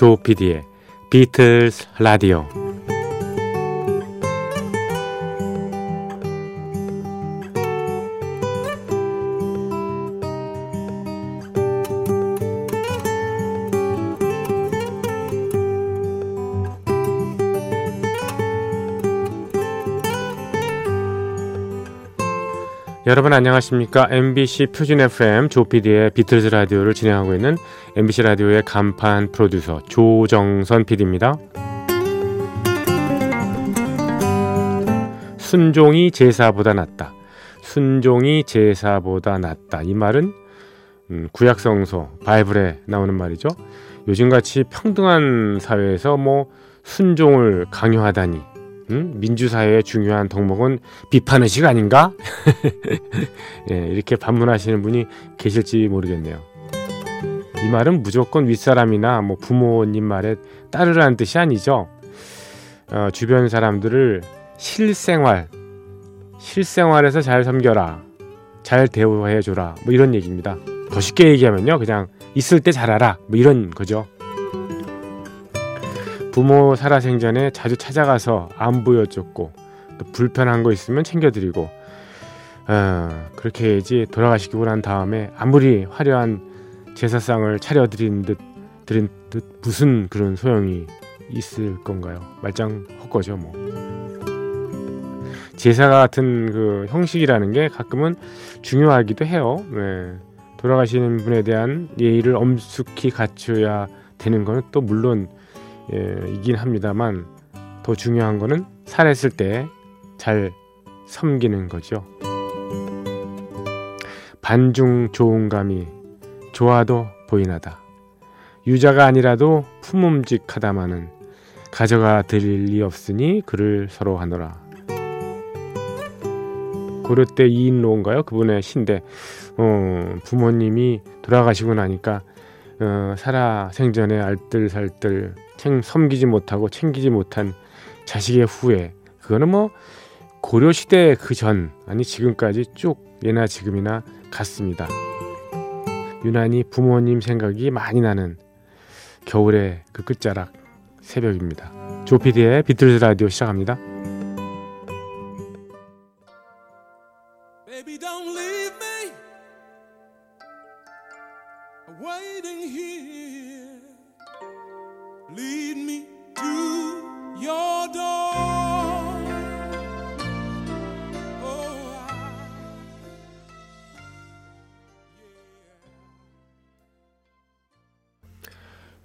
조피디의 비틀스 라디오 여러분 안녕하십니까? MBC 표준 FM 조PD의 비틀즈 라디오를 진행하고 있는 MBC 라디오의 간판 프로듀서 조정선 PD입니다. 순종이 제사보다 낫다. 순종이 제사보다 낫다. 이 말은 음, 구약성서 바이블에 나오는 말이죠. 요즘같이 평등한 사회에서 뭐 순종을 강요하다니 음? 민주사회의 중요한 덕목은 비판의식 아닌가? 예, 이렇게 반문하시는 분이 계실지 모르겠네요. 이 말은 무조건 윗사람이나 뭐 부모님 말에 따르라는 뜻이 아니죠. 어, 주변 사람들을 실생활, 실생활에서 잘 섬겨라, 잘 대우해줘라, 뭐 이런 얘기입니다. 더 쉽게 얘기하면요, 그냥 있을 때 잘하라, 뭐 이런 거죠. 부모 살아생전에 자주 찾아가서 안부 여쭙고 또 불편한 거 있으면 챙겨드리고 어, 그렇게 해야지 돌아가시고 난 다음에 아무리 화려한 제사상을 차려드린 듯 드린 듯 무슨 그런 소용이 있을 건가요? 말짱 헛거죠 뭐. 제사 같은 그 형식이라는 게 가끔은 중요하기도 해요. 네. 돌아가시는 분에 대한 예의를 엄숙히 갖춰야 되는 거는 또 물론 예, 이긴 합니다만 더 중요한 거는 살았을 때 잘 섬기는 거죠. 반중 좋은 감이 좋아도 보이나다. 유자가 아니라도 품음직하다마는 가져가 드릴 리 없으니 그를 서로 하노라. 고려 때 이인로인가요? 그분의 신데 어, 부모님이 돌아가시고 나니까 어, 살아 생전에 알뜰살뜰 챙 섬기지 못하고 챙기지 못한 자식의 후회 그거는 뭐 고려 시대 그 전 아니 지금까지 쭉 예나 지금이나 같습니다. 유난히 부모님 생각이 많이 나는 겨울의 그 끝자락 새벽입니다. 조피디의 비틀즈 라디오 시작합니다.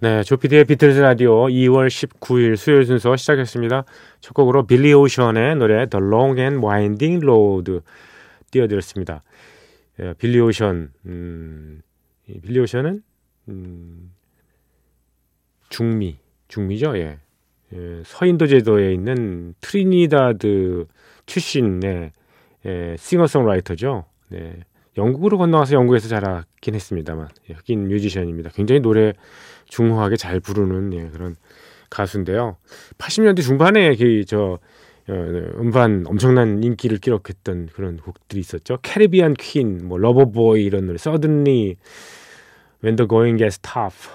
네, 조피디의 비틀즈 라디오 2월 19일 수요일 순서 시작했습니다. 첫 곡으로 빌리 오션의 노래 The Long and Winding Road 띄워드렸습니다. 예, 빌리 오션, 음, 빌리 오션은 음, 중미, 중미죠, 예. 예, 서인도 제도에 있는 트리니다드 출신의 예, 싱어송라이터죠. 네, 영국으로 건너와서 영국에서 자랐긴 했습니다만 예, 흑인 뮤지션입니다. 굉장히 노래 중후하게 잘 부르는 예, 그런 가수인데요. 80년대 중반에 그저 어, 음반 엄청난 인기를 기록했던 그런 곡들이 있었죠. Caribbean Queen, 뭐 Loverboy 이런 노래, Suddenly When the Going Gets Tough,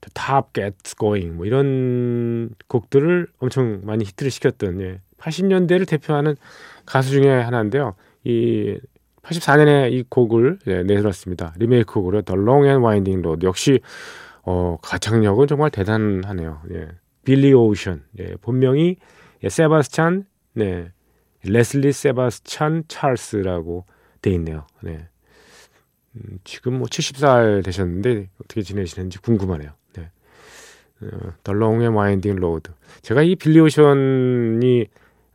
The Tough Gets Going 뭐 이런 곡들을 엄청 많이 히트를 시켰던 예. 80년대를 대표하는 가수 중에 하나인데요. 이 84년에 이 곡을 예, 내들었습니다. 리메이크 곡으로 The Long and Winding Road 역시 어, 가창력은 정말 대단하네요. 예. 빌리 오션. 예. 본명이 예, 세바스찬 네. 레슬리 세바스찬 찰스라고 돼 있네요. 네. 음, 지금 뭐 70살 되셨는데 어떻게 지내시는지 궁금하네요. 네. 어, and Winding Road. 제가 이 빌리 오션이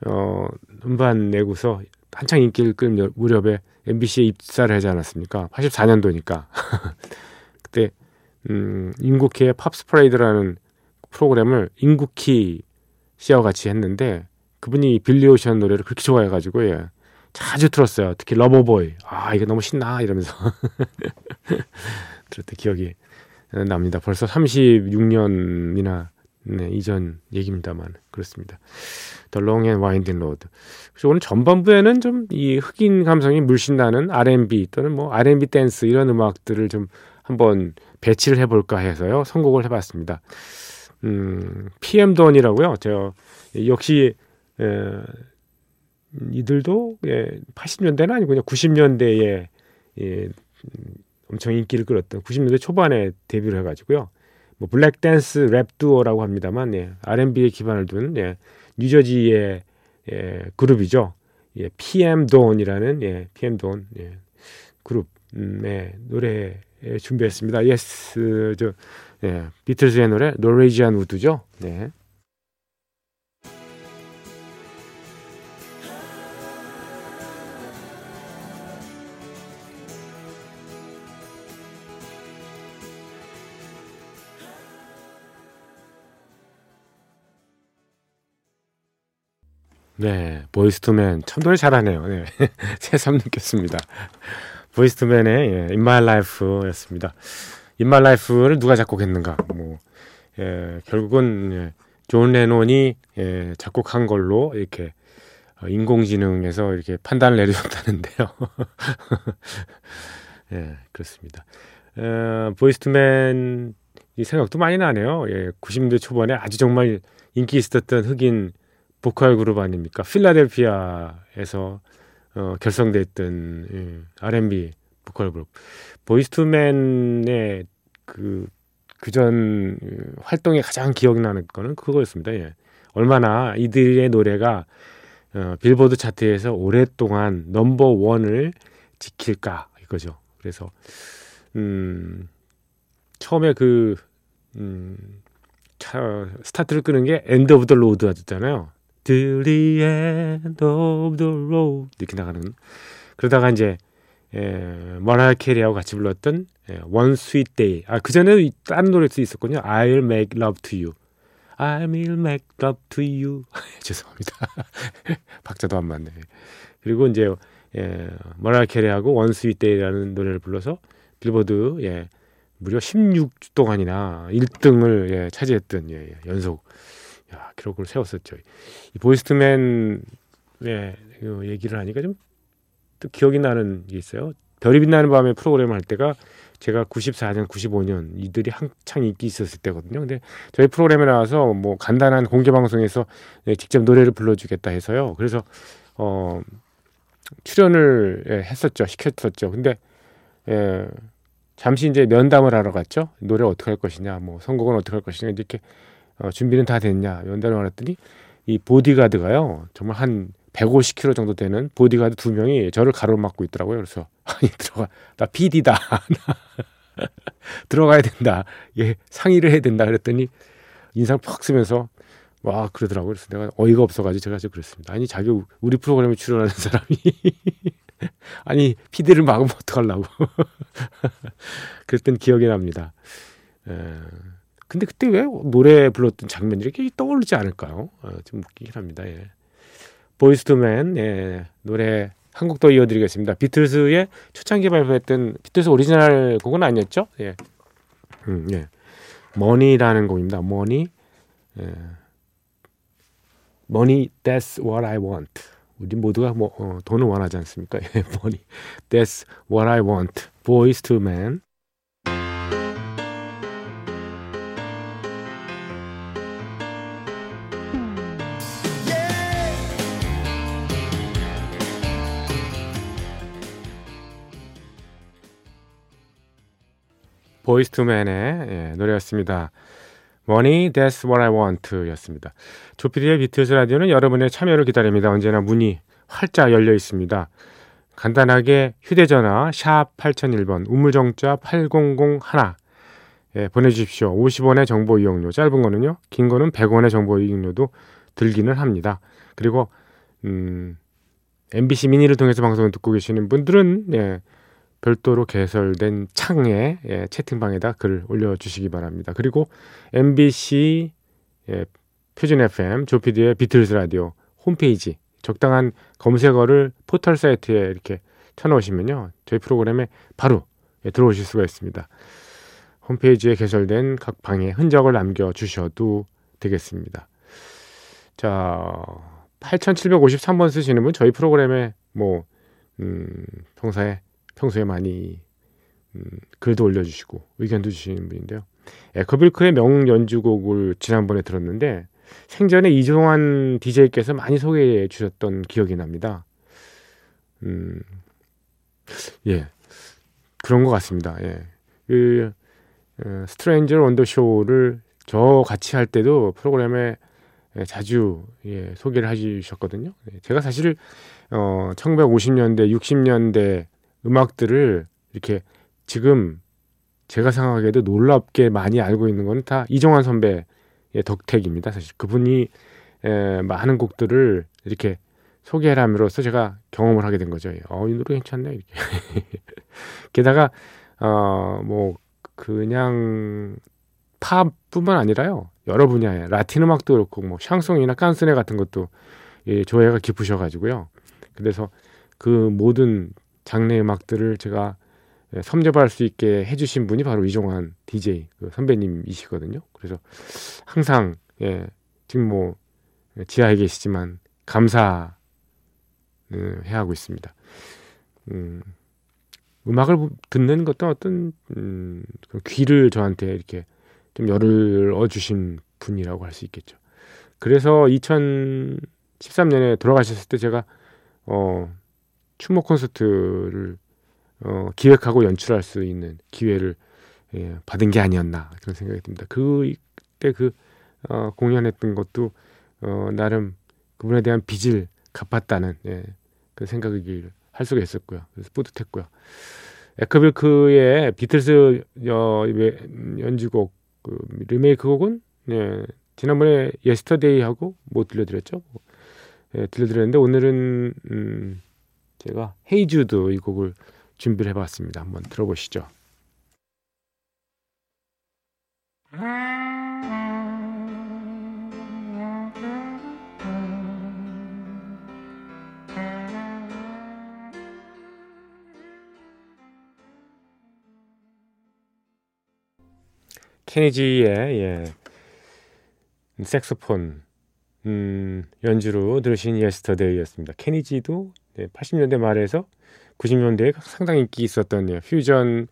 어, 음반 내고서 한창 인기를 끌 무렵에 MBC에 입사를 하지 않았습니까? 84년도니까. 그때 음, 임국희의 팝스 퍼레이드라는 프로그램을 임국희 씨와 같이 했는데 그분이 빌리 오션 노래를 그렇게 좋아해가지고 예. 자주 들었어요. 특히 Loverboy. 아 이게 너무 신나 이러면서 들었던 기억이 납니다. 벌써 36년이나 네, 이전 얘기입니다만 그렇습니다. The Long and Winding Road. 그래서 오늘 전반부에는 좀 이 흑인 감성이 물씬 나는 R&B 또는 뭐 R&B 댄스 이런 음악들을 좀 한번 배치를 해볼까 해서요 선곡을 해봤습니다. 음, PM Dawn이라고요. 저 역시 에, 이들도 예, 80년대는 아니고 그냥 90년대에 예, 음, 엄청 인기를 끌었던 90년대 초반에 데뷔를 해가지고요. 뭐 블랙 댄스 랩 듀오라고 합니다만 예, R&B에 기반을 둔 예, 뉴저지의 예, 그룹이죠. 예, PM 돈이라는 예, PM Dawn 예, 그룹의 노래 준비했습니다. 예스 저 예, 비틀즈의 노래 노레이지안 우드죠. 네. 네, 보이스투맨 참 노래 잘하네요. 네, 새삼 느꼈습니다. 보이스투맨의 예, In My Life였습니다. In My Life를 누가 작곡했는가? 뭐 예, 결국은 예, 존 레논이 예, 작곡한 걸로 이렇게 어, 인공지능에서 이렇게 판단을 내려줬다는데요. 예, 그렇습니다. 어, 보이스투맨 이 생각도 많이 나네요. 예, 90년대 초반에 아주 정말 인기 있었던 흑인 보컬 그룹 아닙니까? 필라델피아에서 어, 결성됐던 예, R&B 보컬 그룹 보이스투맨의 그 그전 활동에 가장 기억이 나는 거는 그거였습니다. 예. 얼마나 이들의 노래가 어, 빌보드 차트에서 오랫동안 넘버 원을 지킬까 이거죠. 그래서 음, 처음에 그 음, 차, 스타트를 끄는 게 End of the Road였잖아요. To the end of the road. 이렇게 나가는. 그러다가 이제 에, 머라이어 캐리하고 같이 불렀던 에, One Sweet Day. 아 그 전에 다른 노래도 있었군요. I'll Make Love to You. I'll Make Love to You. 죄송합니다. 박자도 안 맞네. 그리고 이제 예, 머라 캐리하고 One Sweet Day라는 노래를 불러서 빌보드 예, 무려 16주 동안이나 1등을 예, 차지했던 예, 연속 야, 기록을 세웠었죠. 이 보이스트맨의 얘기를 하니까 좀 또 기억이 나는 게 있어요. 별이 빛나는 밤에 프로그램 할 때가 제가 94년, 95년 이들이 한창 인기 있었을 때거든요. 근데 저희 프로그램에 나와서 뭐 간단한 공개 방송에서 직접 노래를 불러주겠다 해서요. 그래서 어 출연을 예, 했었죠. 시켰었죠. 근데 예, 잠시 이제 면담을 하러 갔죠. 노래 어떻게 할 것이냐, 뭐 선곡은 어떻게 할 것이냐 이렇게 어, 준비는 다 됐냐 연단을 말했더니 이 보디가드가요 정말 한 150kg 정도 되는 보디가드 두 명이 저를 가로막고 있더라고요. 그래서 아니 들어가 나 PD다 들어가야 된다. 예 상의를 해야 된다. 그랬더니 인상 퍽 쓰면서 와 그러더라고요. 그래서 내가 어이가 없어가지고 제가 좀 그랬습니다. 아니 자기 우리 프로그램에 출연하는 사람이 아니 PD를 막으면 어떡하려고 그랬던 기억이 납니다. 에... 근데 그때 왜 노래 불렀던 장면들이 이렇게 떠오르지 않을까요? 어, 좀 웃기긴 합니다. 예. 보이스 투맨 예, 노래 한 곡 더 이어드리겠습니다. 비틀스의 초창기 발표했던 비틀스 오리지널 곡은 아니었죠? 예. 음, 예. Money라는 곡입니다. Money. 예. Money that's what I want. 우리 모두가 뭐 어, 돈을 원하지 않습니까? 예, Money that's what I want. Boyz II. 보이스 투맨의 예, 노래였습니다. Money, That's What I Want 였습니다. 조피디의 비틀즈 라디오는 여러분의 참여를 기다립니다. 언제나 문이 활짝 열려 있습니다. 간단하게 휴대전화 샵 8001번 우물정자 8001 예, 보내주십시오. 50원의 정보 이용료 짧은 거는요. 긴 거는 100원의 정보 이용료도 들기는 합니다. 그리고 음, MBC 미니를 통해서 방송을 듣고 계시는 분들은 예, 별도로 개설된 창에 예, 채팅방에다 글 올려주시기 바랍니다. 그리고 MBC 예, 표준 FM 조피디의 비틀스 라디오 홈페이지 적당한 검색어를 포털 사이트에 이렇게 쳐놓으시면요 저희 프로그램에 바로 예, 들어오실 수가 있습니다. 홈페이지에 개설된 각 방에 흔적을 남겨 주셔도 되겠습니다. 자, 8753번 쓰시는 분 저희 프로그램에 뭐 음, 평소에 평소에 많이 음, 글도 올려주시고 의견도 주시는 분인데요. 에커빌크의 명연주곡을 지난번에 들었는데 생전에 이종환 DJ께서 많이 소개해 주셨던 기억이 납니다. 음, 예. 그런 것 같습니다. 예. 그, 어, 스트레인저 원더 쇼를 저 같이 할 때도 프로그램에 자주 예, 소개를 해주셨거든요. 예, 제가 사실 어, 1950년대, 60년대 음악들을 이렇게 지금 제가 생각하기에도 놀랍게 많이 알고 있는 건 다 이종환 선배의 덕택입니다. 사실 그분이 에, 많은 곡들을 이렇게 소개를 함으로써 제가 경험을 하게 된 거죠. 어, 이 노래 괜찮네. 이렇게. 게다가, 어, 뭐, 그냥 팝뿐만 아니라요. 여러 분야의 라틴 음악도 그렇고, 뭐, 샹송이나 깐스네 같은 것도 예, 조예가 깊으셔 가지고요. 그래서 그 모든 장르 음악들을 제가 예, 섭렵할 수 있게 해주신 분이 바로 이종환 DJ 그 선배님이시거든요. 그래서 항상 예, 지금 뭐 지하에 계시지만 감사 해야 하고 있습니다. 음, 음악을 듣는 것도 어떤 음, 그 귀를 저한테 이렇게 좀 열어 주신 분이라고 할 수 있겠죠. 그래서 2013년에 돌아가셨을 때 제가 어, 추모 콘서트를 어, 기획하고 연출할 수 있는 기회를 예, 받은 게 아니었나 그런 생각이 듭니다. 그때 그 어, 공연했던 것도 어, 나름 그분에 대한 빚을 갚았다는 예, 그 생각을 할 수가 있었고요. 그래서 뿌듯했고요. 에커빌크의 비틀스 어, 연주곡 그 리메이크 곡은 예, 지난번에 Yesterday하고 못 들려드렸죠. 예, 들려드렸는데 오늘은 음, 제가 Hey Jude 이 곡을 준비를 해봤습니다. 한번 들어보시죠. 케니지의 예, 색소폰 음, 연주로 들으신 Yesterday였습니다. 케니지도 네, 80년대 말에서 90년대에 상당히 인기 있었던 예, 퓨전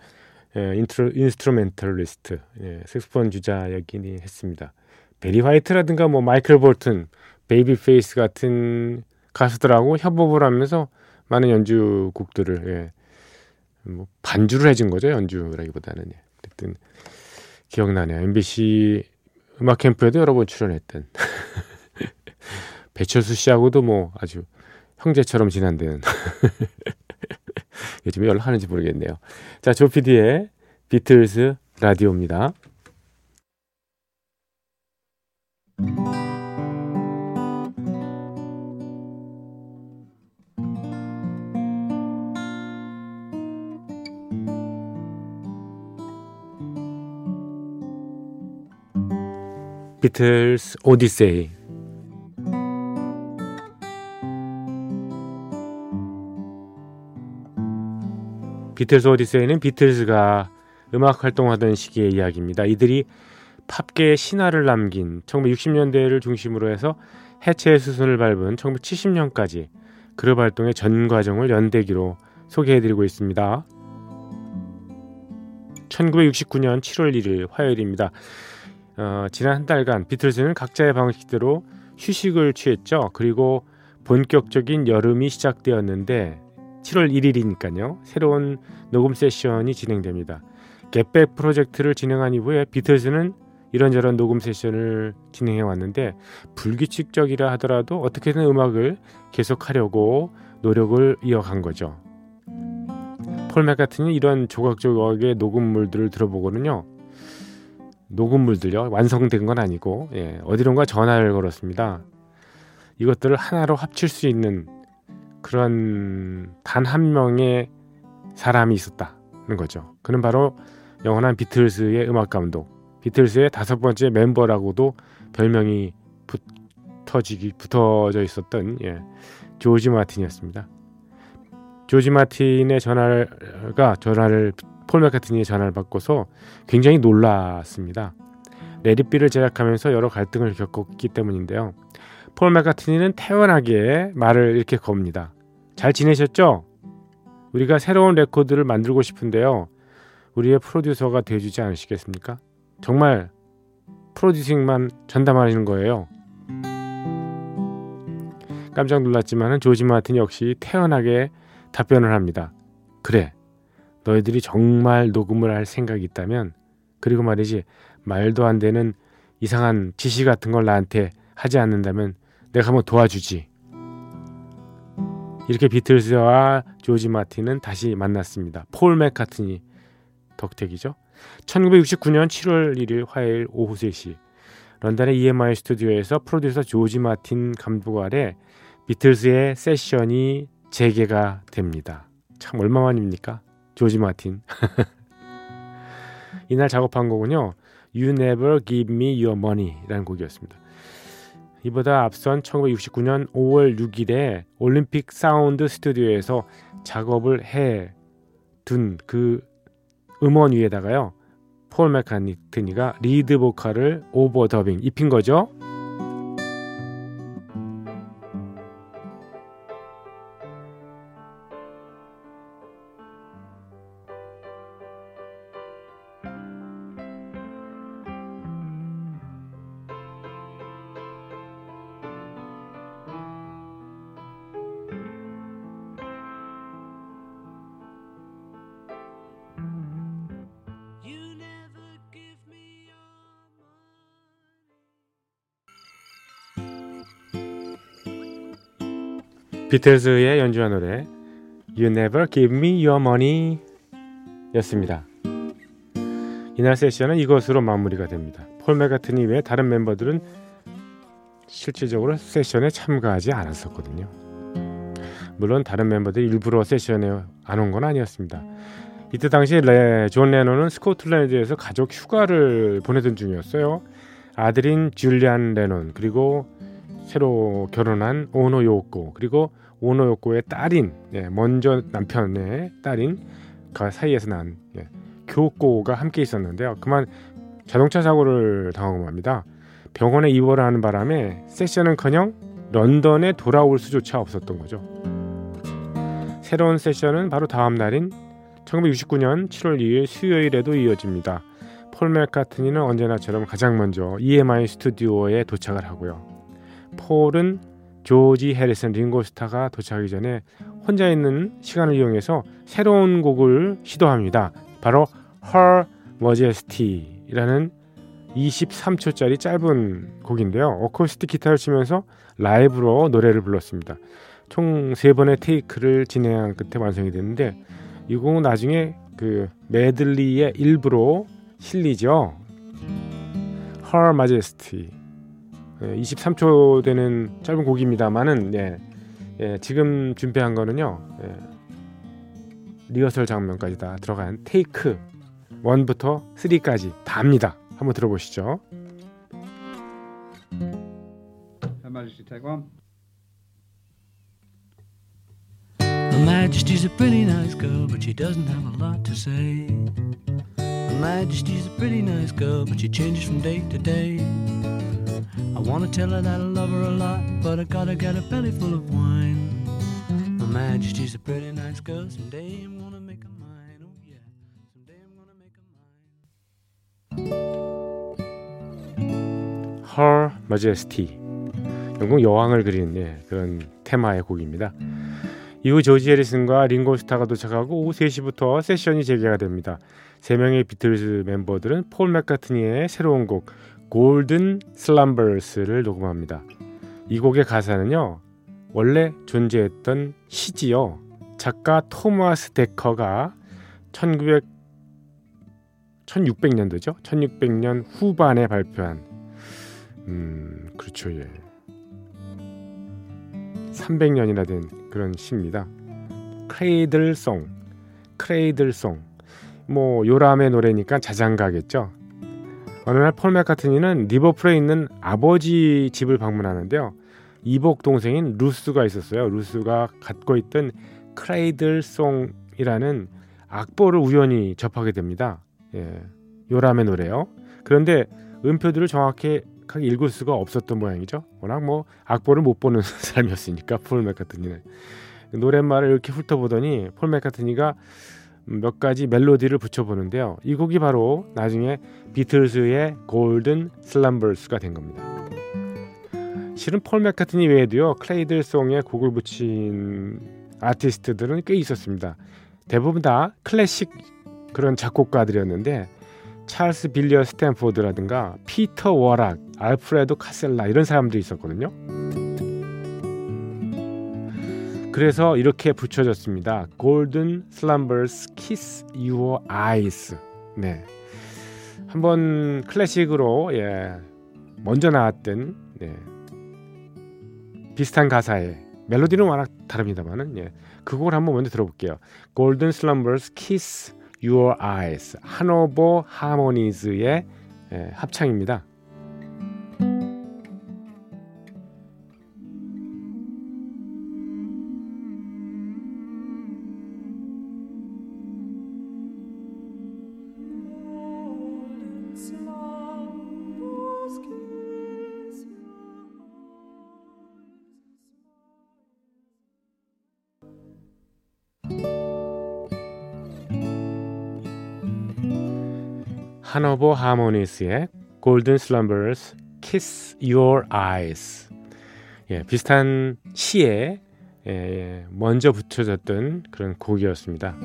예, intro, instrumentalist 예, 색소폰 주자였긴 했습니다. 베리 화이트라든가 뭐 마이클 볼튼, 베이비 페이스 같은 가수들하고 협업을 하면서 많은 연주곡들을 예, 뭐 반주를 해준 거죠 연주라기보다는 예. 어쨌든 기억나네요. MBC 음악 캠프에도 여러 번 출연했던 배철수 씨하고도 뭐 아주 형제처럼 지난다는 요즘에 연락하는지 모르겠네요. 자, 조피디의 비틀스 라디오입니다. 비틀스 오디세이 비틀스 오디세이는 비틀스가 음악 활동하던 시기의 이야기입니다. 이들이 팝계의 신화를 남긴 1960년대를 중심으로 해서 해체의 수순을 밟은 1970년까지 그룹 활동의 전 과정을 연대기로 소개해드리고 있습니다. 1969년 7월 1일 화요일입니다. 어, 지난 한 달간 비틀스는 각자의 방식대로 휴식을 취했죠. 그리고 본격적인 여름이 시작되었는데 7월 1일이니까요. 새로운 녹음 세션이 진행됩니다. 겟백 프로젝트를 진행한 이후에 비틀즈는 이런저런 녹음 세션을 진행해 왔는데 불규칙적이라 하더라도 어떻게든 음악을 계속하려고 노력을 이어간 거죠. 폴 맥카트니 이런 조각조각의 녹음물들을 들어보고는요. 녹음물들요 완성된 건 아니고 예, 어디론가 전화를 걸었습니다. 이것들을 하나로 합칠 수 있는 그런 단 한 명의 사람이 있었다는 거죠. 그는 바로 영원한 비틀스의 음악 감독, 비틀스의 다섯 번째 멤버라고도 별명이 붙어지기 붙어져 있었던 예, 조지 마틴이었습니다. 조지 마틴의 전화가 전화를 폴 맥카트니의 전화를 받고서 굉장히 놀랐습니다. Let It Be를 제작하면서 여러 갈등을 겪었기 때문인데요. 폴 맥카트니는 태연하게 말을 이렇게 겁니다. 잘 지내셨죠? 우리가 새로운 레코드를 만들고 싶은데요. 우리의 프로듀서가 돼주지 않으시겠습니까? 정말 프로듀싱만 전담하시는 거예요. 깜짝 놀랐지만 조지 마틴 역시 태연하게 답변을 합니다. 그래, 너희들이 정말 녹음을 할 생각이 있다면, 그리고 말이지, 말도 안 되는 이상한 지시 같은 걸 나한테 하지 않는다면 내가 한번 도와주지. 이렇게 비틀스와 조지 마틴은 다시 만났습니다. 폴 맥카트니 덕택이죠. 1969년 7월 1일 화요일 오후 3시 런던의 EMI 스튜디오에서 프로듀서 조지 마틴 감독 아래 비틀스의 세션이 재개가 됩니다. 참 얼마만입니까? 조지 마틴. 이날 작업한 곡은요. You Never Give Me Your Money라는 곡이었습니다. 이보다 앞선 1969년 5월 6일에 올림픽 사운드 스튜디오에서 작업을 해 둔 그 음원 위에다가요. 폴 맥카니트니가 리드 보컬을 오버 더빙 입힌 거죠. 비틀즈의 연주한 노래 You Never Give Me Your Money 였습니다. 이날 세션은 이것으로 마무리가 됩니다. 폴 맥카트니 외 다른 멤버들은 실질적으로 세션에 참가하지 않았었거든요. 물론 다른 멤버들이 일부러 세션에 안 온 건 아니었습니다. 이때 당시 레, 존 레논은 스코틀랜드에서 가족 휴가를 보내던 중이었어요. 아들인 줄리안 레논 그리고 새로 결혼한 오노 요코 그리고 오노 요코의 딸인 예, 먼저 남편의 딸인 그 사이에서 난 예, 교코가 함께 있었는데요. 그만 자동차 사고를 당하고 맙니다. 병원에 입원을 하는 바람에 세션은커녕 런던에 돌아올 수조차 없었던 거죠. 새로운 세션은 바로 다음 날인 1969년 7월 2일 수요일에도 이어집니다. 폴 맥카트니는 언제나처럼 가장 먼저 EMI 스튜디오에 도착을 하고요. 폴은 조지 해리슨 링고스타가 도착하기 전에 혼자 있는 시간을 이용해서 새로운 곡을 시도합니다. 바로 Her Majesty라는 23초짜리 짧은 곡인데요. 어쿠스틱 기타를 치면서 라이브로 노래를 불렀습니다. 총 세 번의 테이크를 진행한 끝에 완성이 됐는데 이 곡은 나중에 그 메들리의 일부로 실리죠. Her Majesty 23초 되는 짧은 곡입니다만은 예, 예, 지금 준비한 거는요 예, 리허설 장면까지 다 들어간 테이크 1부터 3까지 다 합니다. 한번 들어보시죠. Her Majesty take one. Her Majesty's a pretty nice girl, but she doesn't have a lot to say. Her Majesty's a pretty nice girl, but she changes from day to day. Wanna tell her that I love her a lot, but I gotta get a belly full of wine. Her Majesty's a pretty nice girl, someday I'm gonna make her mine. Oh yeah, someday I'm gonna make her mine. Her Majesty. 영국 여왕을 그리는 예, 그런 테마의 곡입니다. 이후 조지 해리슨과 링고 스타가 도착하고 오후 3시부터 세션이 재개가 됩니다. 세 명의 비틀즈 멤버들은 폴 맥카트니의 새로운 곡 골든 슬럼버스를 녹음합니다. 이 곡의 가사는요. 원래 존재했던 시지요. 작가 토마스 데커가 1900 1600년도죠. 1600년 후반에 발표한 음, 그렇죠. 예. 300년이나 된 그런 시입니다. Cradle Song. Cradle Song. 뭐 요람의 노래니까 자장가겠죠. 어느 날 폴 맥카트니는 리버풀에 있는 아버지 집을 방문하는데요. 이복 동생인 루스가 있었어요. 루스가 갖고 있던 Cradle Song이라는 악보를 우연히 접하게 됩니다. 예, 요람의 노래요. 그런데 음표들을 정확히 읽을 수가 없었던 모양이죠. 워낙 뭐 악보를 못 보는 사람이었으니까 폴 맥카트니는 노랫말을 이렇게 훑어보더니 폴 맥카트니가 몇 가지 멜로디를 붙여보는데요. 이 곡이 바로 나중에 비틀즈의 Golden Slumbers가 된 겁니다. 실은 폴 맥카트니 외에도요 Cradle Song에 곡을 붙인 아티스트들은 꽤 있었습니다. 대부분 다 클래식 그런 작곡가들이었는데 찰스 빌리어 스탠포드라든가 피터 워락, 알프레도 카셀라 이런 사람들이 있었거든요. 그래서 이렇게 붙여졌습니다. Golden Slumbers Kiss Your Eyes. 네. 한번 클래식으로 예, 먼저 나왔던 네. 비슷한 가사의 멜로디는 워낙 다릅니다만은 예, 그 곡을 한번 먼저 들어볼게요. Golden Slumbers Kiss Your Eyes 하노버 하모니즈의 예, 합창입니다. 하노버 하모니스의 Golden Slumbers Kiss Your Eyes 예, 비슷한 시에 예, 먼저 붙여졌던 그런 곡이었습니다.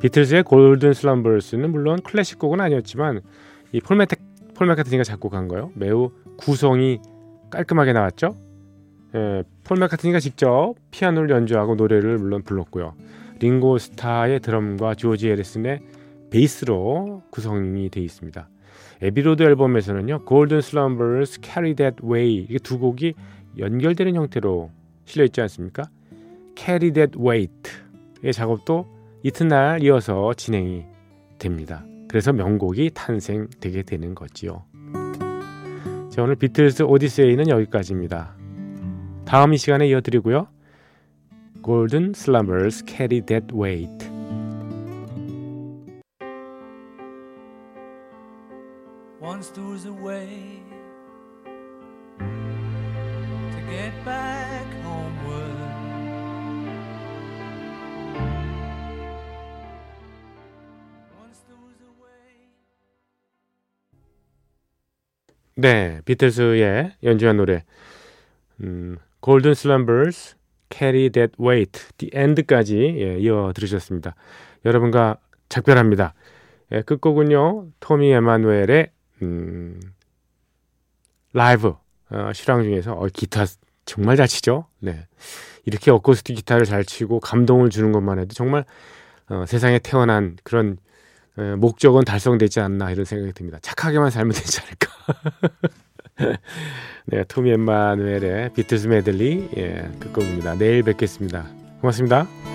비틀즈의 Golden Slumbers는 물론 클래식 곡은 아니었지만 이폴 맥, 폴 맥카트니가 작곡한 거요. 매우 구성이 깔끔하게 나왔죠. 예, 폴 맥카트니가 직접 피아노를 연주하고 노래를 물론 불렀고요. 링고 스타의 드럼과 조지 해리슨의 베이스로 구성이 되어 있습니다. Abbey Road 앨범에서는요, Golden Slumbers, Carry That Weight 이게 두 곡이 연결되는 형태로 실려 있지 않습니까? Carry That Weight의 작업도 이튿날 이어서 진행이 됩니다. 그래서 명곡이 탄생되게 되는 거지요. 자, 오늘 비틀스 오디세이는 여기까지입니다. 다음 이 시간에 이어드리고요. Golden Weight Once there was a way to get back homeward. 네, 비틀스의 연주한 노래 음, Golden Slumbers, Carry That Weight, The End까지 예, 이어 들으셨습니다. 여러분과 작별합니다. 예, 끝곡은요 토미 에마누엘의 음, 라이브 어, 실황 중에서 어, 기타 정말 잘 치죠. 네. 이렇게 어쿠스틱 기타를 잘 치고 감동을 주는 것만 해도 정말 어, 세상에 태어난 그런 어, 목적은 달성되지 않나 이런 생각이 듭니다. 착하게만 살면 되지 않을까. 네, 토미 엠마누엘의 비틀스 메들리 예, 끝곡입니다. 내일 뵙겠습니다. 고맙습니다.